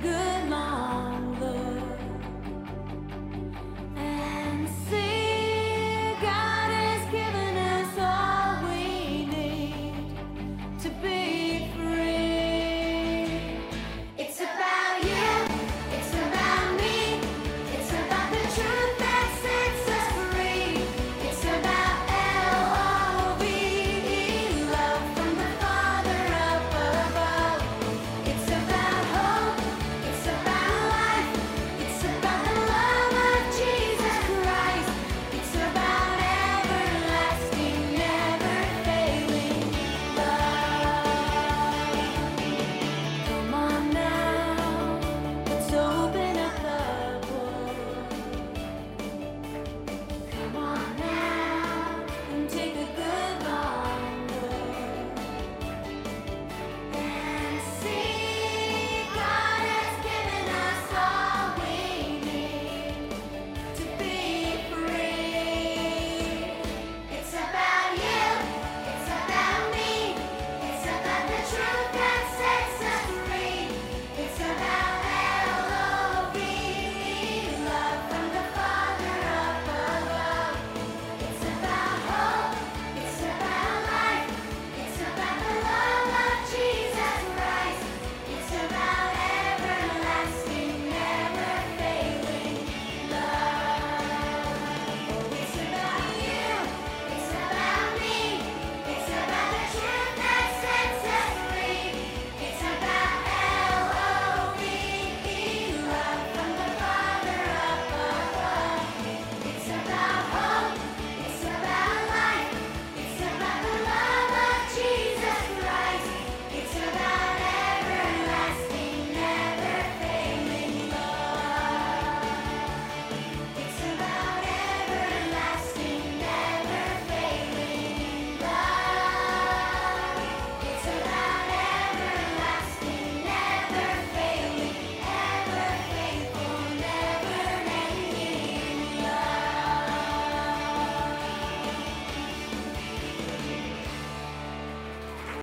good long